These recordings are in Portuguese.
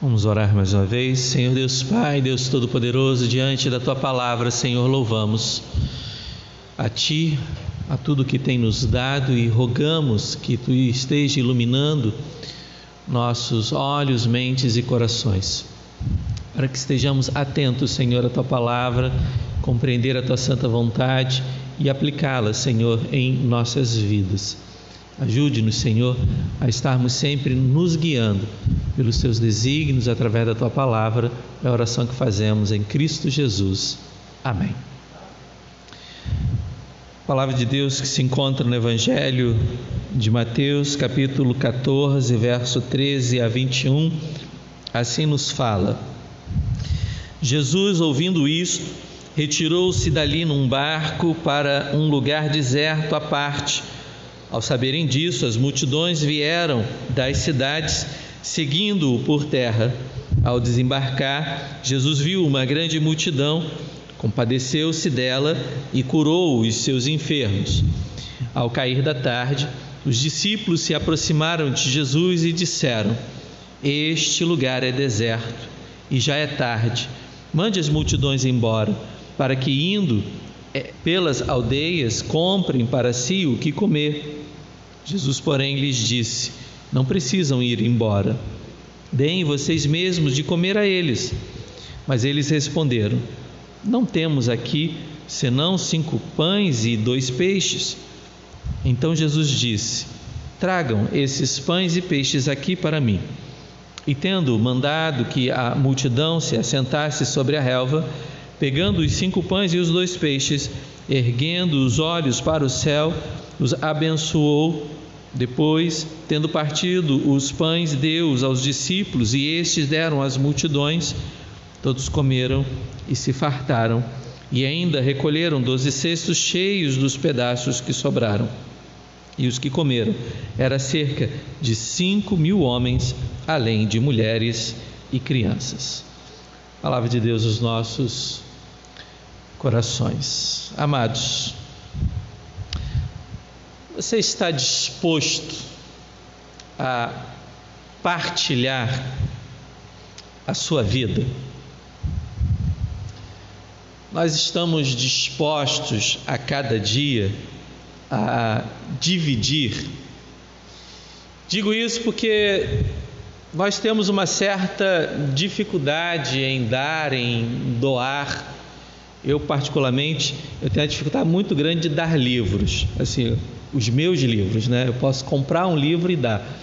Vamos orar mais uma vez. Senhor Deus Pai, Deus Todo-Poderoso, diante da tua palavra, Senhor, louvamos a ti, a tudo que tem nos dado e rogamos que tu esteja iluminando nossos olhos, mentes e corações, para que estejamos atentos, Senhor, à tua palavra, compreender a tua santa vontade e aplicá-la, Senhor, em nossas vidas. Ajude-nos, Senhor, a estarmos sempre nos guiando pelos teus desígnios através da tua palavra. É a oração que fazemos em Cristo Jesus. Amém. palavra de Deus que se encontra no Evangelho de Mateus, capítulo 14, verso 13 a 21, assim nos fala. Jesus, ouvindo isto, retirou-se dali num barco para um lugar deserto à parte ao saberem disso, as multidões vieram das cidades seguindo-o por terra. Ao desembarcar, Jesus viu uma grande multidão, compadeceu-se dela e curou os seus enfermos. Ao cair da tarde, os discípulos se aproximaram de Jesus e disseram: Este lugar é deserto e já é tarde. Mande as multidões embora, para que, indo pelas aldeias, comprem para si o que comer. Jesus, porém, lhes disse: Não precisam ir embora. Deem vocês mesmos de comer a eles. Mas eles responderam: Não temos aqui senão cinco pães e dois peixes. Então Jesus disse: Tragam esses pães e peixes aqui para mim. E tendo mandado que a multidão se assentasse sobre a relva, pegando os cinco pães e os dois peixes, erguendo os olhos para o céu, os abençoou depois, tendo partido os pães, deu-os aos discípulos, e estes deram às multidões. Todos comeram e se fartaram, e ainda recolheram doze cestos cheios dos pedaços que sobraram. E os que comeram era cerca de cinco mil homens, além de mulheres e crianças. Palavra de Deus, os nossos corações. Amados, você está disposto a partilhar a sua vida? Nós estamos dispostos a cada dia a dividir. Digo isso porque nós temos uma certa dificuldade em dar, em doar. Eu particularmente, eu tenho uma dificuldade muito grande de dar livros. Assim, os meus livros, né? Eu posso comprar um livro e dar,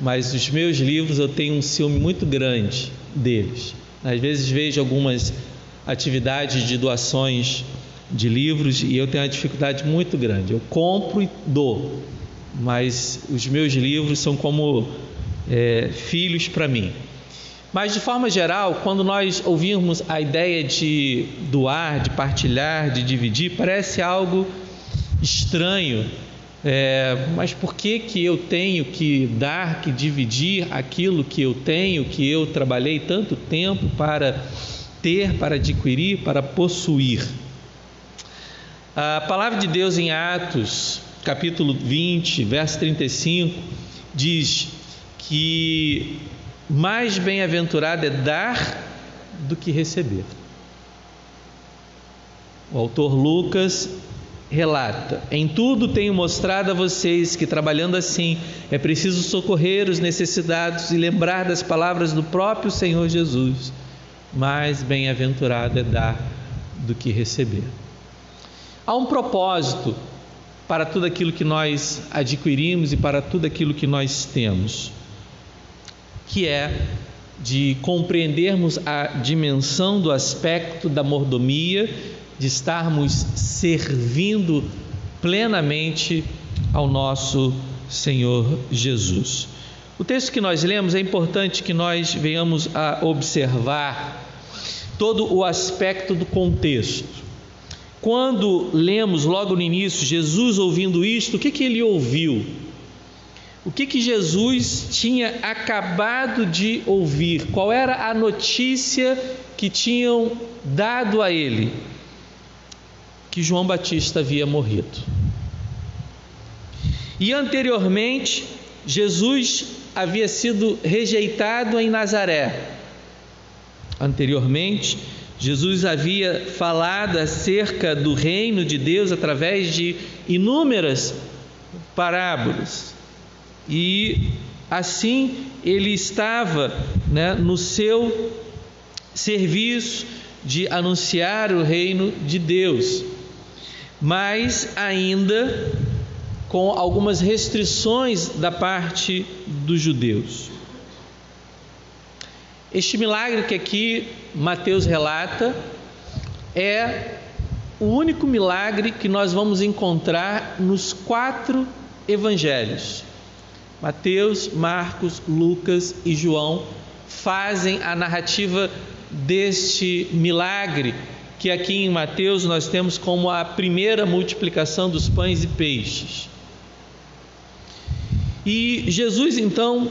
mas os meus livros eu tenho um ciúme muito grande deles. Às vezes vejo algumas atividades de doações de livros e eu tenho uma dificuldade muito grande. Eu compro e dou, mas os meus livros são como é, filhos para mim. Mas de forma geral, quando nós ouvirmos a ideia de doar, de partilhar, de dividir, parece algo estranho é, mas por que, que eu tenho que dar, que dividir aquilo que eu tenho, que eu trabalhei tanto tempo para ter, para adquirir, para possuir? A palavra de Deus em Atos, capítulo 20, verso 35, diz que mais bem-aventurado é dar do que receber. O autor Lucas relata: Em tudo tenho mostrado a vocês que, trabalhando assim, é preciso socorrer os necessitados e lembrar das palavras do próprio Senhor Jesus. Mais bem-aventurado é dar do que receber. Há um propósito para tudo aquilo que nós adquirimos e para tudo aquilo que nós temos, que é de compreendermos a dimensão do aspecto da mordomia de estarmos servindo plenamente ao nosso Senhor Jesus. O texto que nós lemos é importante que nós venhamos a observar todo o aspecto do contexto. Quando lemos logo no início Jesus ouvindo isto, o que, que ele ouviu? O que, que Jesus tinha acabado de ouvir? Qual era a notícia que tinham dado a ele? que João Batista havia morrido. E anteriormente, Jesus havia sido rejeitado em Nazaré. Anteriormente, Jesus havia falado acerca do reino de Deus através de inúmeras parábolas. E assim ele estava né, no seu serviço de anunciar o reino de Deus, mas ainda com algumas restrições da parte dos judeus. Este milagre que aqui Mateus relata é o único milagre que nós vamos encontrar nos quatro evangelhos. Mateus, Marcos, Lucas e João fazem a narrativa deste milagre que aqui em Mateus nós temos como a primeira multiplicação dos pães e peixes. E Jesus então,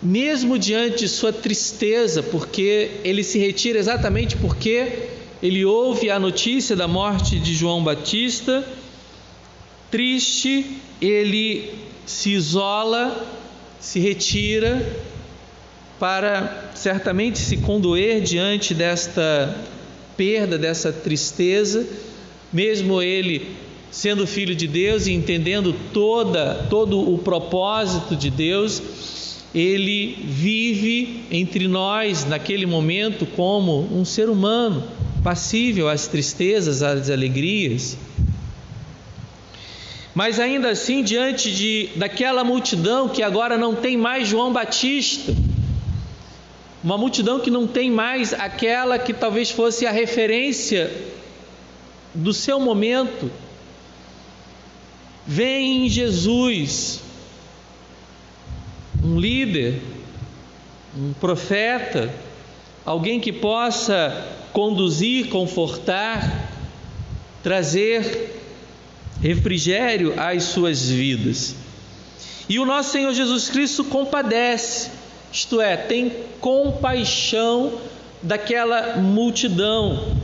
mesmo diante de sua tristeza, porque ele se retira exatamente porque ele ouve a notícia da morte de João Batista, triste, ele se isola, se retira para certamente se condoer diante desta perda, dessa tristeza, mesmo ele sendo filho de Deus e entendendo toda todo o propósito de Deus, ele vive entre nós naquele momento como um ser humano, passível às tristezas, às alegrias. Mas ainda assim, diante de daquela multidão que agora não tem mais João Batista, uma multidão que não tem mais aquela que talvez fosse a referência do seu momento, Vem em Jesus, um líder, um profeta, alguém que possa conduzir, confortar, trazer refrigério às suas vidas. E o nosso Senhor Jesus Cristo compadece, isto é, tem compaixão daquela multidão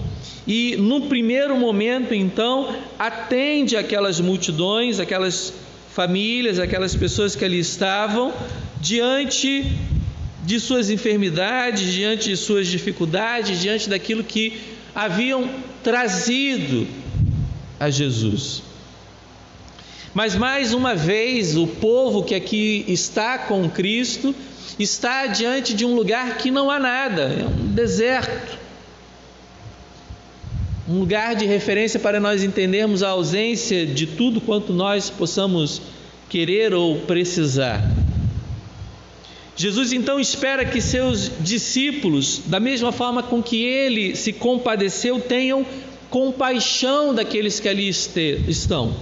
e no primeiro momento, então, atende aquelas multidões, aquelas famílias, aquelas pessoas que ali estavam, diante de suas enfermidades, diante de suas dificuldades, diante daquilo que haviam trazido a Jesus. Mas mais uma vez, o povo que aqui está com Cristo está diante de um lugar que não há nada, é um deserto um lugar de referência para nós entendermos a ausência de tudo quanto nós possamos querer ou precisar. Jesus então espera que seus discípulos, da mesma forma com que ele se compadeceu, tenham compaixão daqueles que ali estão.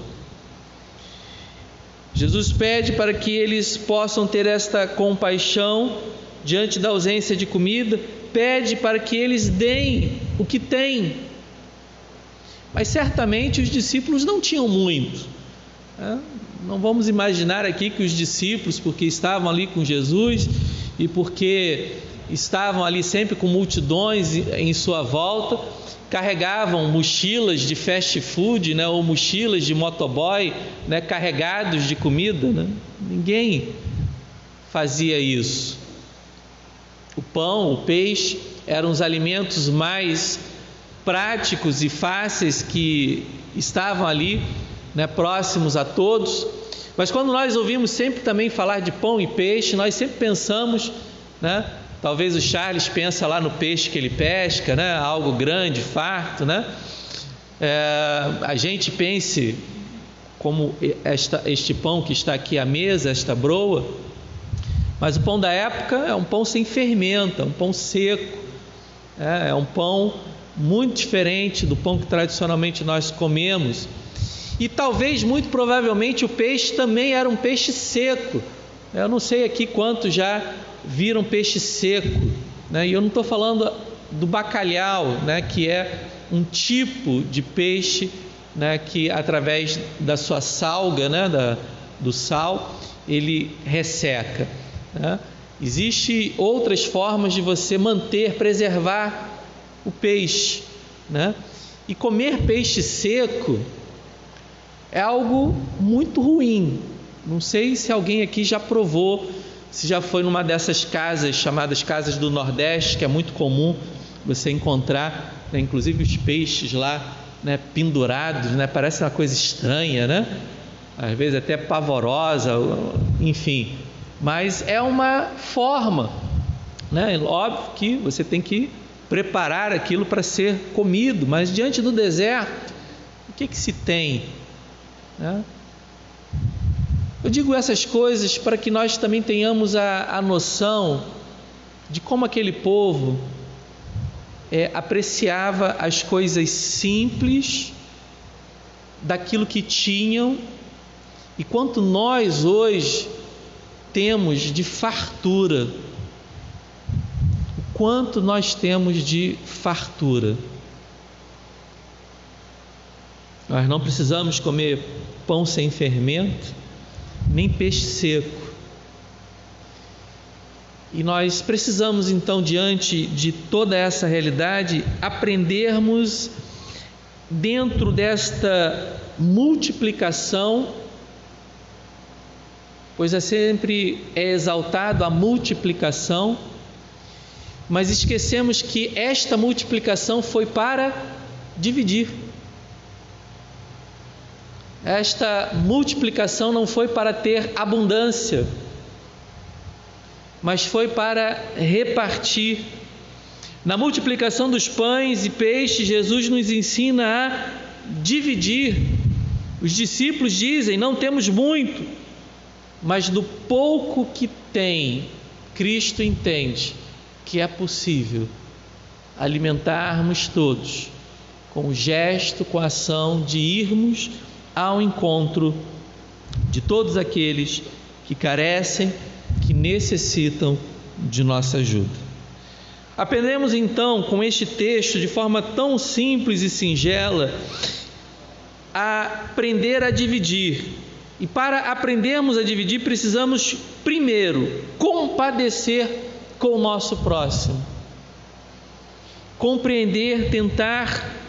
Jesus pede para que eles possam ter esta compaixão diante da ausência de comida, pede para que eles deem o que têm mas certamente os discípulos não tinham muito. Né? Não vamos imaginar aqui que os discípulos, porque estavam ali com Jesus e porque estavam ali sempre com multidões em sua volta, carregavam mochilas de fast food, né, ou mochilas de motoboy, né, carregados de comida. Né? Ninguém fazia isso. O pão, o peixe eram os alimentos mais práticos e fáceis que estavam ali, né, próximos a todos. Mas quando nós ouvimos sempre também falar de pão e peixe, nós sempre pensamos, né, talvez o Charles pensa lá no peixe que ele pesca, né, algo grande, farto, né? É, a gente pense como esta, este pão que está aqui à mesa, esta broa, mas o pão da época é um pão sem fermento, é um pão seco, é, é um pão muito diferente do pão que tradicionalmente nós comemos. E talvez, muito provavelmente, o peixe também era um peixe seco. Eu não sei aqui quantos já viram peixe seco. Né? E eu não estou falando do bacalhau, né? que é um tipo de peixe né? que, através da sua salga, né? da, do sal, ele resseca. Né? Existem outras formas de você manter, preservar o peixe, né? E comer peixe seco é algo muito ruim, Não sei se alguém aqui já provou, se já foi numa dessas casas chamadas casas do Nordeste, que é muito comum você encontrar, né, inclusive os peixes lá né, pendurados, né, parece uma coisa estranha, né? Às vezes até pavorosa, enfim. Mas é uma forma, né? Óbvio que você tem que preparar aquilo para ser comido, mas diante do deserto, o que, que se tem? Né? Eu digo essas coisas para que nós também tenhamos a, a noção de como aquele povo é, apreciava as coisas simples daquilo que tinham e quanto nós hoje temos de fartura quanto nós temos de fartura. Nós não precisamos comer pão sem fermento, nem peixe seco. E nós precisamos então, diante de toda essa realidade, aprendermos dentro desta multiplicação, pois é sempre é exaltado a multiplicação mas esquecemos que esta multiplicação foi para dividir. Esta multiplicação não foi para ter abundância, mas foi para repartir. Na multiplicação dos pães e peixes, Jesus nos ensina a dividir. Os discípulos dizem: Não temos muito, mas do pouco que tem, Cristo entende que é possível alimentarmos todos com o gesto, com a ação de irmos ao encontro de todos aqueles que carecem, que necessitam de nossa ajuda. Aprendemos então com este texto, de forma tão simples e singela, a aprender a dividir. E para aprendermos a dividir, precisamos primeiro compadecer com o nosso próximo. Compreender, tentar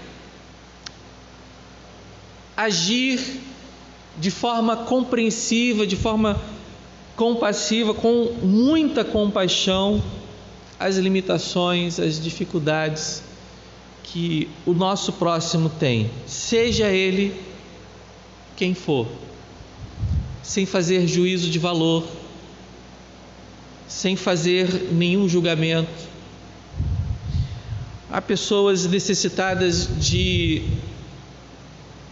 agir de forma compreensiva, de forma compassiva, com muita compaixão, as limitações, as dificuldades que o nosso próximo tem, seja ele quem for, sem fazer juízo de valor, sem fazer nenhum julgamento. Há pessoas necessitadas de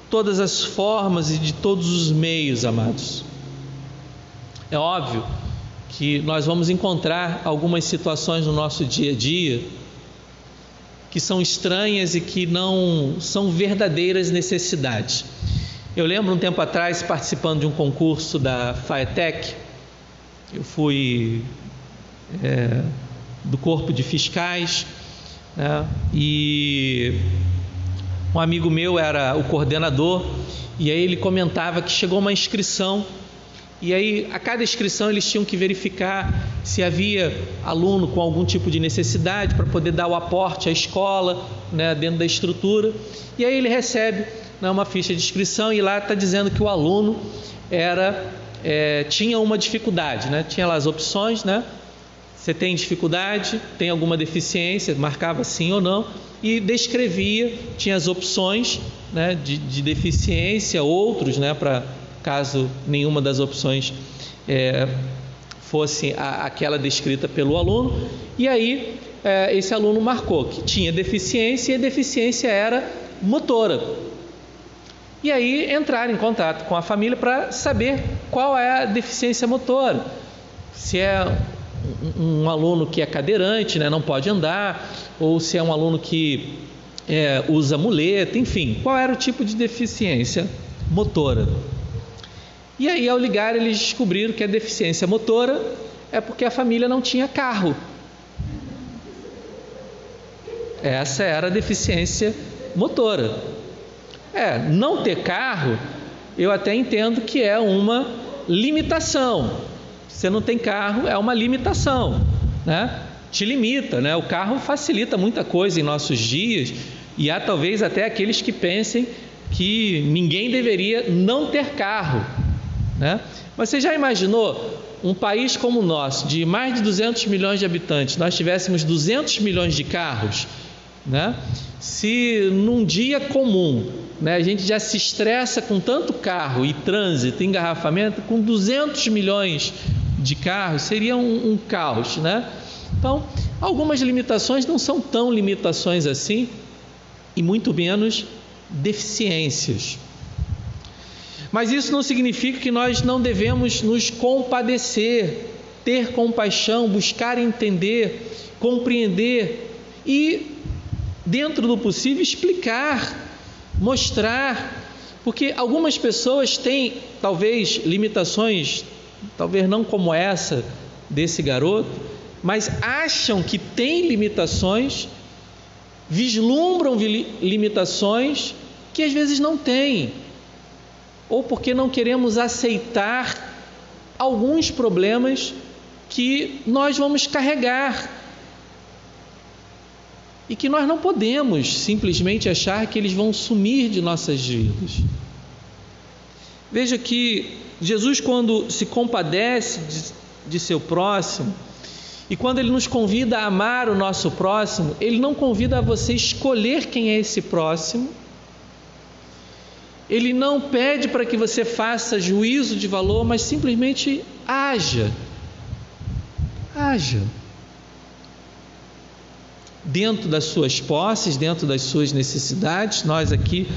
todas as formas e de todos os meios, amados. É óbvio que nós vamos encontrar algumas situações no nosso dia a dia que são estranhas e que não são verdadeiras necessidades. Eu lembro um tempo atrás participando de um concurso da FAETEC, eu fui é, do corpo de fiscais, né? e um amigo meu era o coordenador, e aí ele comentava que chegou uma inscrição, e aí a cada inscrição eles tinham que verificar se havia aluno com algum tipo de necessidade para poder dar o aporte à escola, né, dentro da estrutura, e aí ele recebe né, uma ficha de inscrição e lá está dizendo que o aluno era é, tinha uma dificuldade, né? tinha lá as opções, né? Você tem dificuldade, tem alguma deficiência, marcava sim ou não, e descrevia, tinha as opções né, de, de deficiência, outros, né, para caso nenhuma das opções é, fosse a, aquela descrita pelo aluno, e aí é, esse aluno marcou que tinha deficiência e a deficiência era motora. E aí entrar em contato com a família para saber qual é a deficiência motora. Se é um, um aluno que é cadeirante, né, não pode andar, ou se é um aluno que é, usa muleta, enfim, qual era o tipo de deficiência motora. E aí, ao ligar, eles descobriram que a deficiência motora é porque a família não tinha carro. Essa era a deficiência motora. É, não ter carro, eu até entendo que é uma limitação. Você não tem carro, é uma limitação, né? Te limita, né? O carro facilita muita coisa em nossos dias e há talvez até aqueles que pensem que ninguém deveria não ter carro. Né? Mas você já imaginou um país como o nosso, de mais de 200 milhões de habitantes, nós tivéssemos 200 milhões de carros? Né? Se num dia comum né, a gente já se estressa com tanto carro e trânsito, engarrafamento, com 200 milhões de carros seria um, um caos. Né? Então, algumas limitações não são tão limitações assim, e muito menos deficiências. Mas isso não significa que nós não devemos nos compadecer, ter compaixão, buscar entender, compreender e, dentro do possível, explicar, mostrar, porque algumas pessoas têm talvez limitações, talvez não como essa desse garoto, mas acham que tem limitações, vislumbram limitações que às vezes não têm ou porque não queremos aceitar alguns problemas que nós vamos carregar e que nós não podemos simplesmente achar que eles vão sumir de nossas vidas. Veja que Jesus, quando se compadece de, de seu próximo, e quando ele nos convida a amar o nosso próximo, ele não convida a você escolher quem é esse próximo, ele não pede para que você faça juízo de valor, mas simplesmente haja. Haja. Dentro das suas posses, dentro das suas necessidades, nós aqui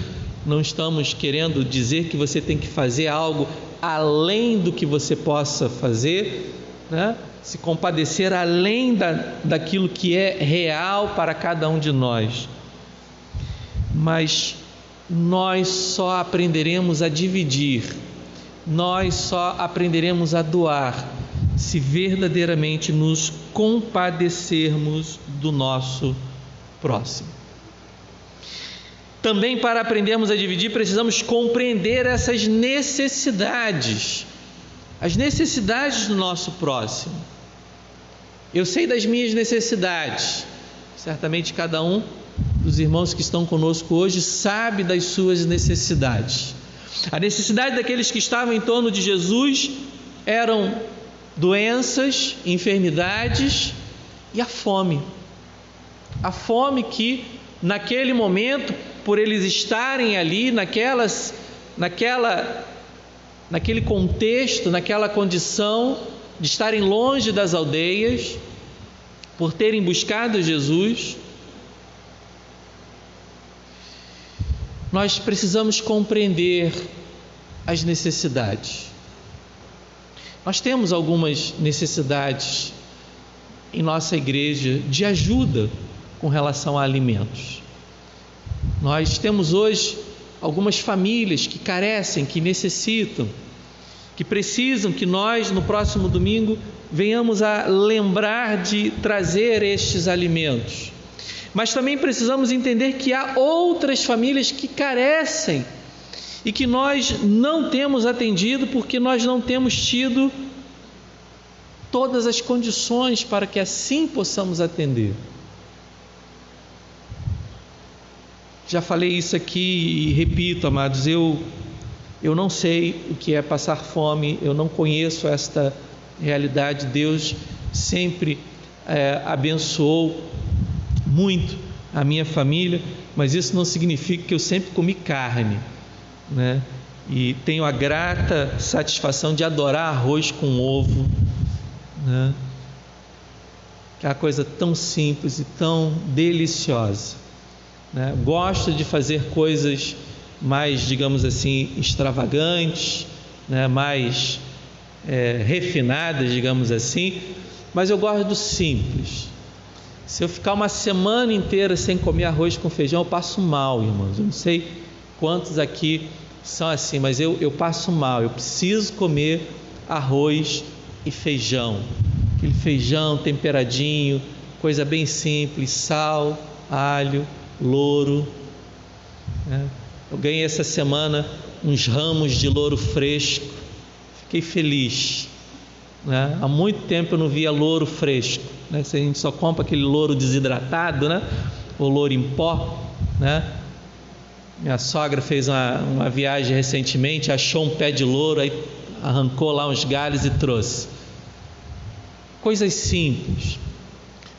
não estamos querendo dizer que você tem que fazer algo além do que você possa fazer, né? se compadecer além da, daquilo que é real para cada um de nós. Mas nós só aprenderemos a dividir, nós só aprenderemos a doar se verdadeiramente nos compadecermos do nosso próximo. Também para aprendermos a dividir, precisamos compreender essas necessidades, as necessidades do nosso próximo. Eu sei das minhas necessidades, certamente cada um dos irmãos que estão conosco hoje sabe das suas necessidades. A necessidade daqueles que estavam em torno de Jesus eram doenças, enfermidades e a fome. A fome que naquele momento, por eles estarem ali naquelas naquela naquele contexto, naquela condição de estarem longe das aldeias, por terem buscado Jesus, nós precisamos compreender as necessidades. Nós temos algumas necessidades em nossa igreja de ajuda com relação a alimentos. Nós temos hoje algumas famílias que carecem, que necessitam, que precisam que nós, no próximo domingo, venhamos a lembrar de trazer estes alimentos. Mas também precisamos entender que há outras famílias que carecem e que nós não temos atendido porque nós não temos tido todas as condições para que assim possamos atender. Já falei isso aqui e repito, amados, eu eu não sei o que é passar fome, eu não conheço esta realidade. Deus sempre é, abençoou muito a minha família, mas isso não significa que eu sempre comi carne, né? E tenho a grata satisfação de adorar arroz com ovo, né? Que é uma coisa tão simples e tão deliciosa. Né? Gosto de fazer coisas mais, digamos assim, extravagantes, né? mais é, refinadas, digamos assim, mas eu gosto do simples. Se eu ficar uma semana inteira sem comer arroz com feijão, eu passo mal, irmãos. Eu não sei quantos aqui são assim, mas eu, eu passo mal. Eu preciso comer arroz e feijão. Aquele feijão temperadinho, coisa bem simples: sal, alho, louro. Né? Eu ganhei essa semana uns ramos de louro fresco. Fiquei feliz. Né? Há muito tempo eu não via louro fresco. Né? Se a gente só compra aquele louro desidratado, né? ou louro em pó. Né? Minha sogra fez uma, uma viagem recentemente, achou um pé de louro, aí arrancou lá uns galhos e trouxe. Coisas simples.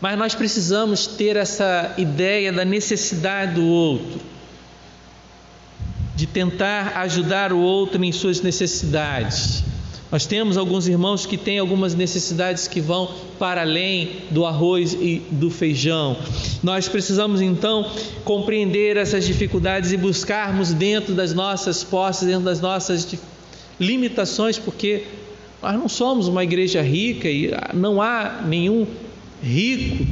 Mas nós precisamos ter essa ideia da necessidade do outro, de tentar ajudar o outro em suas necessidades. Nós temos alguns irmãos que têm algumas necessidades que vão para além do arroz e do feijão. Nós precisamos então compreender essas dificuldades e buscarmos dentro das nossas posses, dentro das nossas limitações, porque nós não somos uma igreja rica e não há nenhum rico,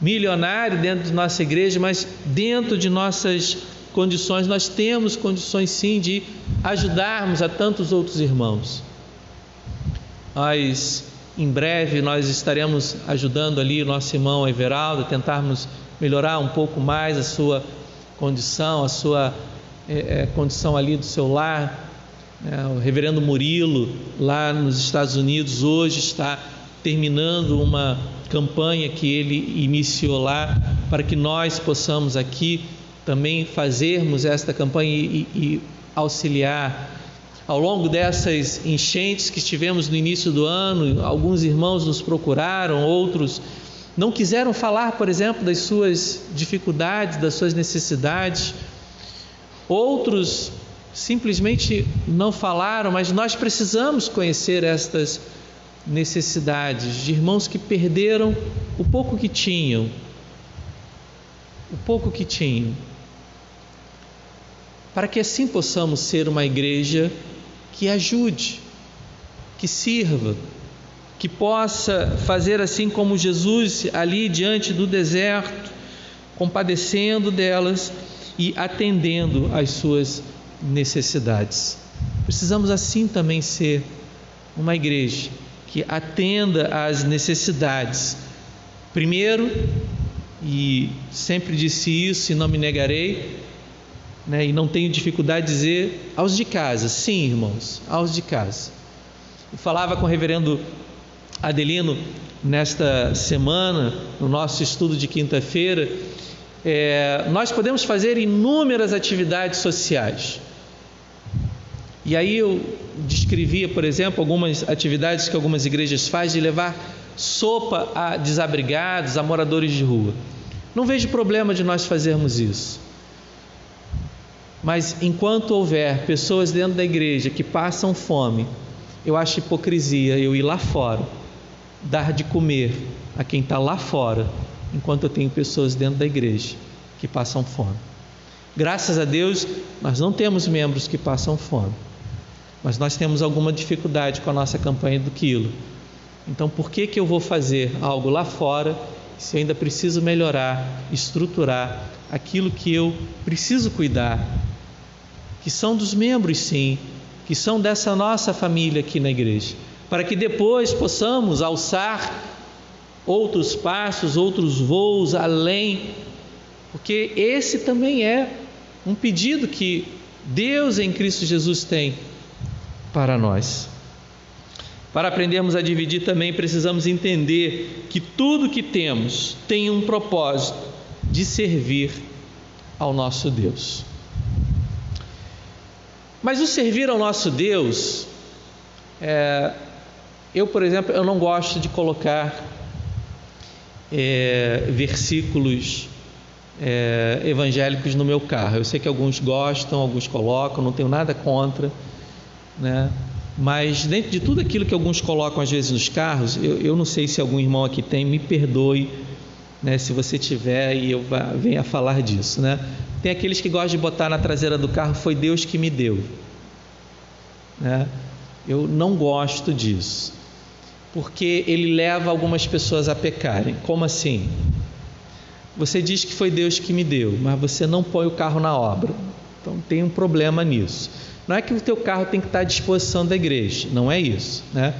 milionário dentro de nossa igreja, mas dentro de nossas condições, nós temos condições sim de ajudarmos a tantos outros irmãos. Nós, em breve, nós estaremos ajudando ali o nosso irmão Everaldo, tentarmos melhorar um pouco mais a sua condição, a sua é, é, condição ali do seu lar. É, o reverendo Murilo, lá nos Estados Unidos, hoje está terminando uma campanha que ele iniciou lá, para que nós possamos aqui também fazermos esta campanha e, e auxiliar ao longo dessas enchentes que tivemos no início do ano, alguns irmãos nos procuraram, outros não quiseram falar, por exemplo, das suas dificuldades, das suas necessidades. Outros simplesmente não falaram, mas nós precisamos conhecer estas necessidades de irmãos que perderam o pouco que tinham. O pouco que tinham. Para que assim possamos ser uma igreja que ajude, que sirva, que possa fazer assim como Jesus ali diante do deserto, compadecendo delas e atendendo às suas necessidades. Precisamos assim também ser uma igreja que atenda às necessidades. Primeiro, e sempre disse isso e não me negarei, né, e não tenho dificuldade de dizer aos de casa, sim, irmãos, aos de casa. Eu falava com o reverendo Adelino nesta semana, no nosso estudo de quinta-feira, é, nós podemos fazer inúmeras atividades sociais. E aí eu descrevia, por exemplo, algumas atividades que algumas igrejas fazem de levar sopa a desabrigados, a moradores de rua. Não vejo problema de nós fazermos isso. Mas enquanto houver pessoas dentro da igreja que passam fome, eu acho hipocrisia eu ir lá fora, dar de comer a quem está lá fora, enquanto eu tenho pessoas dentro da igreja que passam fome. Graças a Deus, nós não temos membros que passam fome, mas nós temos alguma dificuldade com a nossa campanha do quilo. Então, por que, que eu vou fazer algo lá fora se eu ainda preciso melhorar, estruturar aquilo que eu preciso cuidar? Que são dos membros, sim, que são dessa nossa família aqui na igreja, para que depois possamos alçar outros passos, outros voos além, porque esse também é um pedido que Deus em Cristo Jesus tem para nós. Para aprendermos a dividir também precisamos entender que tudo que temos tem um propósito de servir ao nosso Deus. Mas o servir ao nosso Deus, é, eu, por exemplo, eu não gosto de colocar é, versículos é, evangélicos no meu carro. Eu sei que alguns gostam, alguns colocam, não tenho nada contra, né? Mas dentro de tudo aquilo que alguns colocam às vezes nos carros, eu, eu não sei se algum irmão aqui tem, me perdoe, né? Se você tiver e eu venha falar disso, né? Tem aqueles que gostam de botar na traseira do carro, foi Deus que me deu. Né? Eu não gosto disso, porque ele leva algumas pessoas a pecarem. Como assim? Você diz que foi Deus que me deu, mas você não põe o carro na obra. Então tem um problema nisso. Não é que o teu carro tem que estar à disposição da igreja, não é isso. Né?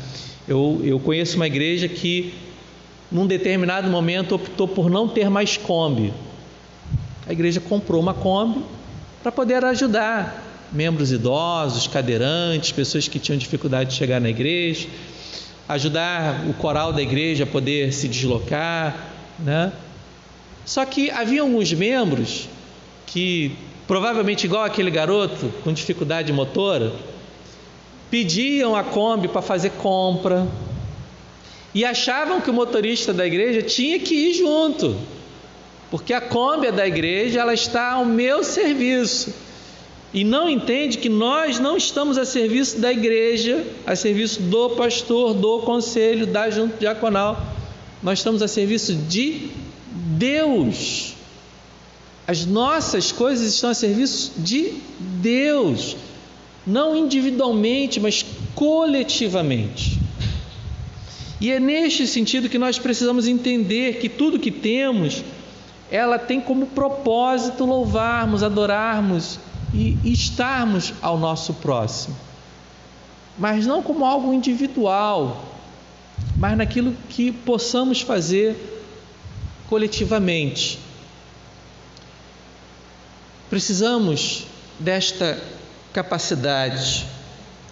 Eu, eu conheço uma igreja que, num determinado momento, optou por não ter mais Kombi. A igreja comprou uma Kombi para poder ajudar membros idosos, cadeirantes, pessoas que tinham dificuldade de chegar na igreja, ajudar o coral da igreja a poder se deslocar, né? Só que havia alguns membros que, provavelmente igual aquele garoto com dificuldade motora, pediam a Kombi para fazer compra e achavam que o motorista da igreja tinha que ir junto, porque a Kombi da igreja, ela está ao meu serviço. E não entende que nós não estamos a serviço da igreja, a serviço do pastor, do conselho, da junta diaconal. Nós estamos a serviço de Deus. As nossas coisas estão a serviço de Deus, não individualmente, mas coletivamente. E é neste sentido que nós precisamos entender que tudo que temos, ela tem como propósito louvarmos, adorarmos e estarmos ao nosso próximo. Mas não como algo individual, mas naquilo que possamos fazer coletivamente. Precisamos desta capacidade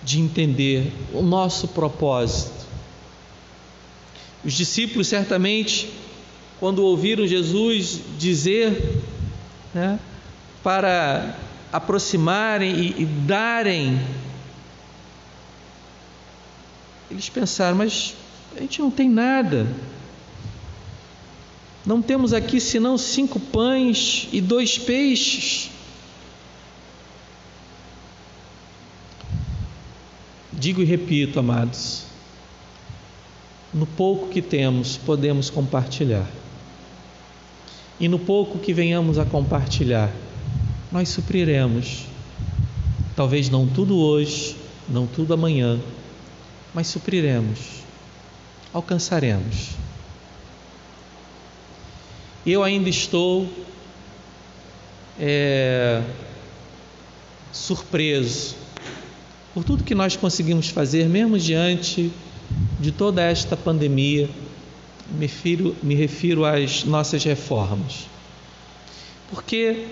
de entender o nosso propósito. Os discípulos, certamente, quando ouviram Jesus dizer né, para aproximarem e, e darem, eles pensaram, mas a gente não tem nada. Não temos aqui senão cinco pães e dois peixes. Digo e repito, amados, no pouco que temos, podemos compartilhar. E no pouco que venhamos a compartilhar, nós supriremos. Talvez não tudo hoje, não tudo amanhã, mas supriremos, alcançaremos. Eu ainda estou é, surpreso por tudo que nós conseguimos fazer, mesmo diante de toda esta pandemia. Me refiro, me refiro às nossas reformas, porque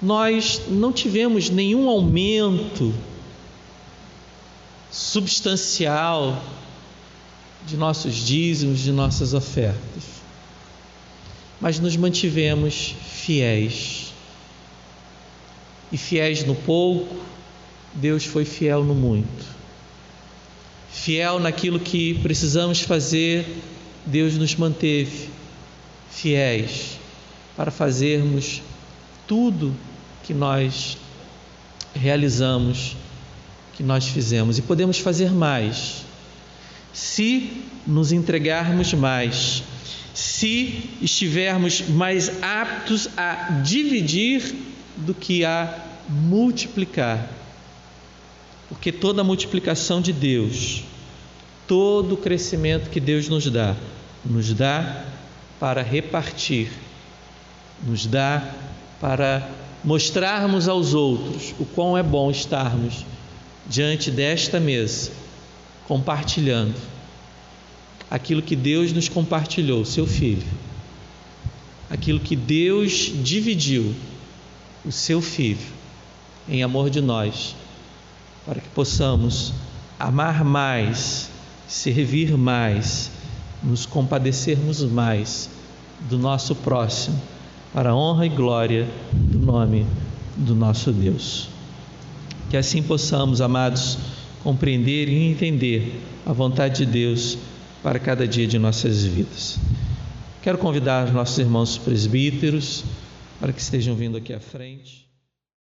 nós não tivemos nenhum aumento substancial de nossos dízimos, de nossas ofertas mas nos mantivemos fiéis. E fiéis no pouco, Deus foi fiel no muito. Fiel naquilo que precisamos fazer, Deus nos manteve fiéis para fazermos tudo que nós realizamos, que nós fizemos. E podemos fazer mais, se nos entregarmos mais se estivermos mais aptos a dividir do que a multiplicar. Porque toda multiplicação de Deus, todo o crescimento que Deus nos dá, nos dá para repartir, nos dá para mostrarmos aos outros o quão é bom estarmos diante desta mesa, compartilhando aquilo que Deus nos compartilhou, seu filho. Aquilo que Deus dividiu, o seu filho, em amor de nós, para que possamos amar mais, servir mais, nos compadecermos mais do nosso próximo, para a honra e glória do nome do nosso Deus. Que assim possamos, amados, compreender e entender a vontade de Deus para cada dia de nossas vidas. Quero convidar os nossos irmãos presbíteros para que estejam vindo aqui à frente.